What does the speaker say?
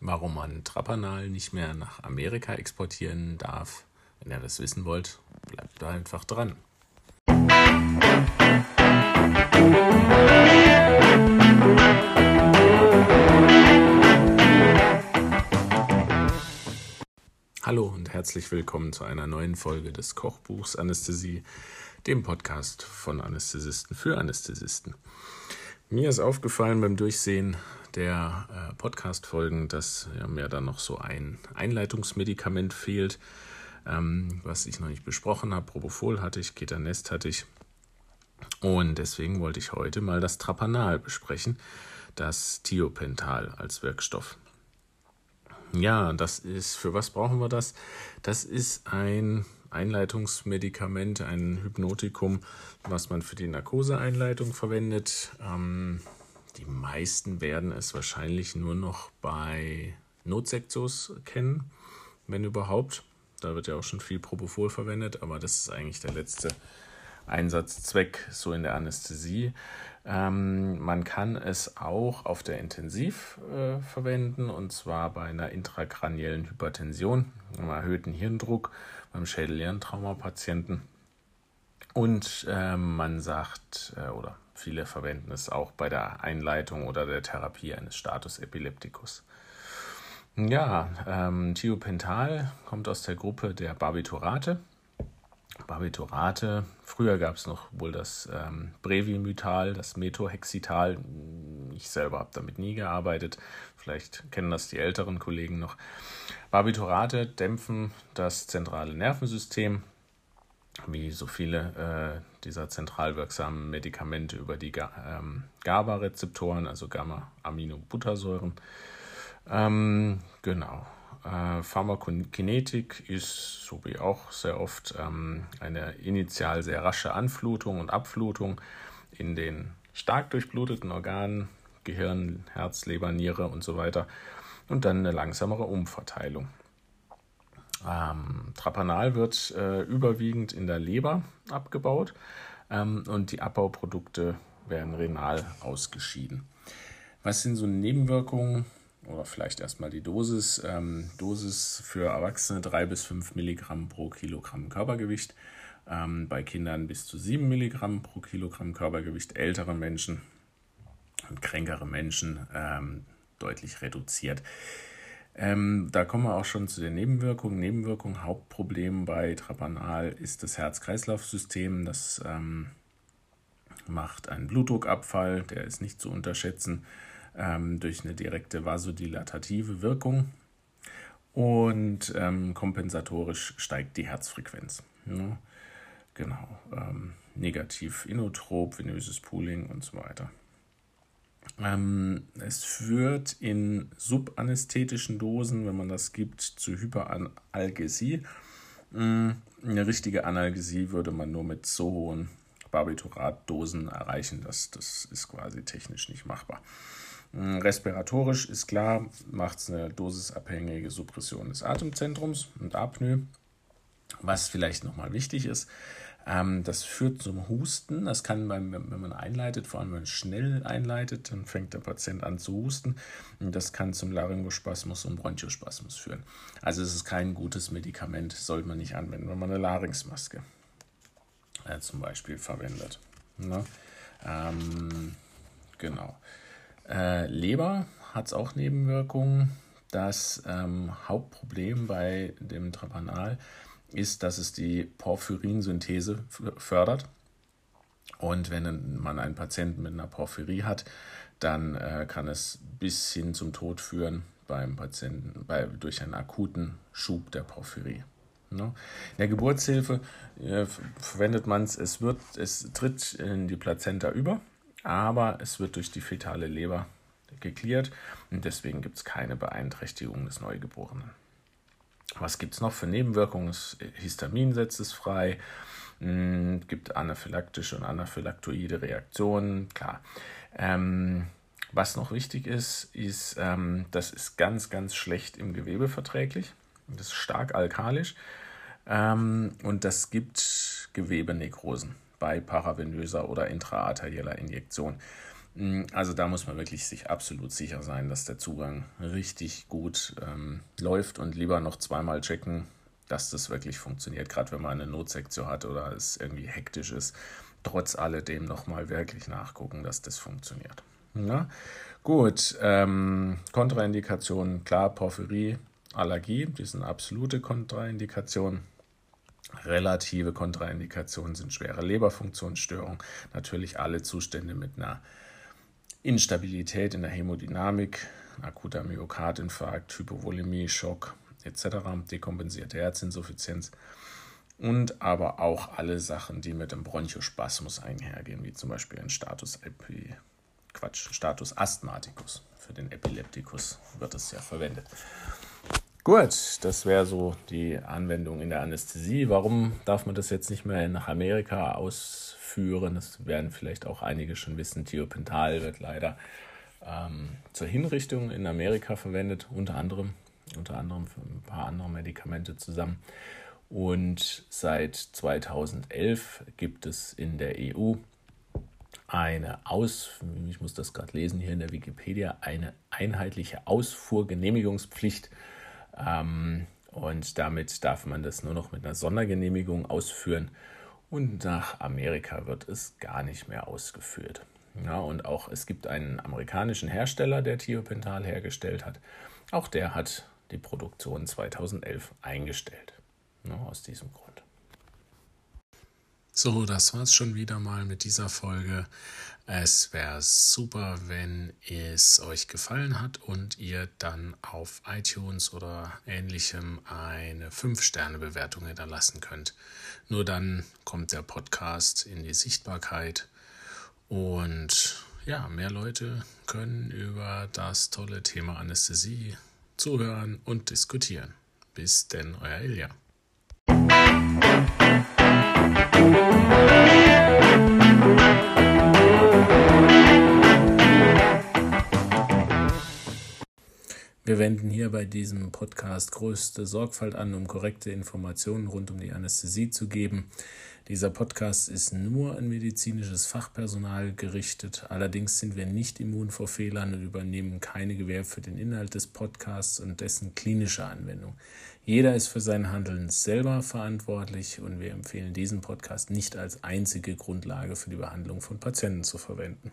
warum man Trapanal nicht mehr nach Amerika exportieren darf. Wenn ihr das wissen wollt, bleibt da einfach dran. Hallo und herzlich willkommen zu einer neuen Folge des Kochbuchs Anästhesie, dem Podcast von Anästhesisten für Anästhesisten. Mir ist aufgefallen beim Durchsehen der äh, Podcast-Folgen, dass ja, mir dann noch so ein Einleitungsmedikament fehlt, ähm, was ich noch nicht besprochen habe. Propofol hatte ich, Ketanest hatte ich. Und deswegen wollte ich heute mal das Trapanal besprechen, das Thiopental als Wirkstoff. Ja, das ist, für was brauchen wir das? Das ist ein Einleitungsmedikament, ein Hypnotikum, was man für die Narkoseeinleitung verwendet. Ähm, die meisten werden es wahrscheinlich nur noch bei Notsektos kennen, wenn überhaupt. Da wird ja auch schon viel Propofol verwendet, aber das ist eigentlich der letzte Einsatzzweck so in der Anästhesie. Ähm, man kann es auch auf der Intensiv äh, verwenden und zwar bei einer intrakraniellen Hypertension, einem erhöhten Hirndruck beim Schädel-Hirntrauma-Patienten. Und äh, man sagt, äh, oder viele verwenden es auch bei der Einleitung oder der Therapie eines Status Epilepticus. Ja, ähm, Thiopental kommt aus der Gruppe der Barbiturate. Barbiturate, früher gab es noch wohl das ähm, Brevimytal, das Metohexital. Ich selber habe damit nie gearbeitet. Vielleicht kennen das die älteren Kollegen noch. Barbiturate dämpfen das zentrale Nervensystem, wie so viele äh, dieser zentral wirksamen Medikamente über die ähm, GABA-Rezeptoren, also Gamma-Aminobuttersäuren. Ähm, genau. Äh, Pharmakokinetik ist, so wie auch sehr oft, ähm, eine initial sehr rasche Anflutung und Abflutung in den stark durchbluteten Organen, Gehirn, Herz, Leber, Niere und so weiter und dann eine langsamere Umverteilung. Ähm, Trapanal wird äh, überwiegend in der Leber abgebaut ähm, und die Abbauprodukte werden renal ausgeschieden. Was sind so Nebenwirkungen oder vielleicht erstmal die Dosis? Ähm, Dosis für Erwachsene 3 bis 5 Milligramm pro Kilogramm Körpergewicht. Ähm, bei Kindern bis zu 7 Milligramm pro Kilogramm Körpergewicht. Ältere Menschen und kränkere Menschen ähm, deutlich reduziert. Ähm, da kommen wir auch schon zu den Nebenwirkungen. Nebenwirkungen, Hauptproblem bei Trapanal ist das Herz-Kreislauf-System. Das ähm, macht einen Blutdruckabfall, der ist nicht zu unterschätzen ähm, durch eine direkte vasodilatative Wirkung. Und ähm, kompensatorisch steigt die Herzfrequenz. Ja, genau. Ähm, negativ inotrop, venöses Pooling und so weiter. Ähm, es führt in subanästhetischen Dosen, wenn man das gibt, zu Hyperanalgesie. Ähm, eine richtige Analgesie würde man nur mit so hohen Barbituratdosen erreichen. Das, das ist quasi technisch nicht machbar. Ähm, respiratorisch ist klar, macht es eine dosisabhängige Suppression des Atemzentrums und Apnoe. Was vielleicht nochmal wichtig ist, ähm, das führt zum Husten. Das kann, beim, wenn man einleitet, vor allem wenn man schnell einleitet, dann fängt der Patient an zu husten. Und das kann zum Laryngospasmus und Bronchospasmus führen. Also es ist kein gutes Medikament, sollte man nicht anwenden, wenn man eine Larynxmaske äh, zum Beispiel verwendet. Ne? Ähm, genau. Äh, Leber hat es auch Nebenwirkungen. Das ähm, Hauptproblem bei dem Trapanal ist, dass es die Porphyrinsynthese fördert. Und wenn man einen Patienten mit einer Porphyrie hat, dann äh, kann es bis hin zum Tod führen beim Patienten bei, durch einen akuten Schub der Porphyrie. Ne? In der Geburtshilfe äh, verwendet man es, es wird, es tritt in die Plazenta über, aber es wird durch die fetale Leber geklärt und deswegen gibt es keine Beeinträchtigung des Neugeborenen. Was gibt es noch für Nebenwirkungen? Histamin setzt es frei, hm, gibt anaphylaktische und anaphylaktoide Reaktionen, klar. Ähm, was noch wichtig ist, ist, ähm, das ist ganz, ganz schlecht im Gewebe verträglich. Das ist stark alkalisch ähm, und das gibt Gewebenekrosen bei paravenöser oder intraarterieller Injektion. Mm, also da muss man wirklich sich absolut sicher sein, dass der Zugang richtig gut ähm, läuft und lieber noch zweimal checken, dass das wirklich funktioniert, gerade wenn man eine Notsektion hat oder es irgendwie hektisch ist. Trotz alledem nochmal wirklich nachgucken, dass das funktioniert. Ja? Gut, ähm, Kontraindikationen, klar, Porphyrie, Allergie, die sind absolute Kontraindikationen. Relative Kontraindikationen sind schwere Leberfunktionsstörungen, natürlich alle Zustände mit einer Instabilität in der Hämodynamik, akuter Myokardinfarkt, Hypovolemie, Schock etc., dekompensierte Herzinsuffizienz und aber auch alle Sachen, die mit dem Bronchospasmus einhergehen, wie zum Beispiel ein Status Epi, Quatsch, Status Asthmaticus. Für den Epileptikus wird es ja verwendet. Gut, das wäre so die Anwendung in der Anästhesie. Warum darf man das jetzt nicht mehr nach Amerika ausführen? Das werden vielleicht auch einige schon wissen. Thiopental wird leider ähm, zur Hinrichtung in Amerika verwendet, unter anderem, unter anderem für ein paar andere Medikamente zusammen. Und seit 2011 gibt es in der EU eine Aus, ich muss das gerade lesen hier in der Wikipedia, eine einheitliche Ausfuhrgenehmigungspflicht ähm, und damit darf man das nur noch mit einer Sondergenehmigung ausführen. Und nach Amerika wird es gar nicht mehr ausgeführt. Ja, und auch es gibt einen amerikanischen Hersteller, der Thiopental hergestellt hat. Auch der hat die Produktion 2011 eingestellt. Ja, aus diesem Grund. So, das war's schon wieder mal mit dieser Folge. Es wäre super, wenn es euch gefallen hat und ihr dann auf iTunes oder ähnlichem eine 5-Sterne-Bewertung hinterlassen könnt. Nur dann kommt der Podcast in die Sichtbarkeit und ja, mehr Leute können über das tolle Thema Anästhesie zuhören und diskutieren. Bis denn, euer Ilja. Wir wenden hier bei diesem Podcast größte Sorgfalt an, um korrekte Informationen rund um die Anästhesie zu geben. Dieser Podcast ist nur an medizinisches Fachpersonal gerichtet. Allerdings sind wir nicht immun vor Fehlern und übernehmen keine Gewähr für den Inhalt des Podcasts und dessen klinische Anwendung. Jeder ist für sein Handeln selber verantwortlich und wir empfehlen diesen Podcast nicht als einzige Grundlage für die Behandlung von Patienten zu verwenden.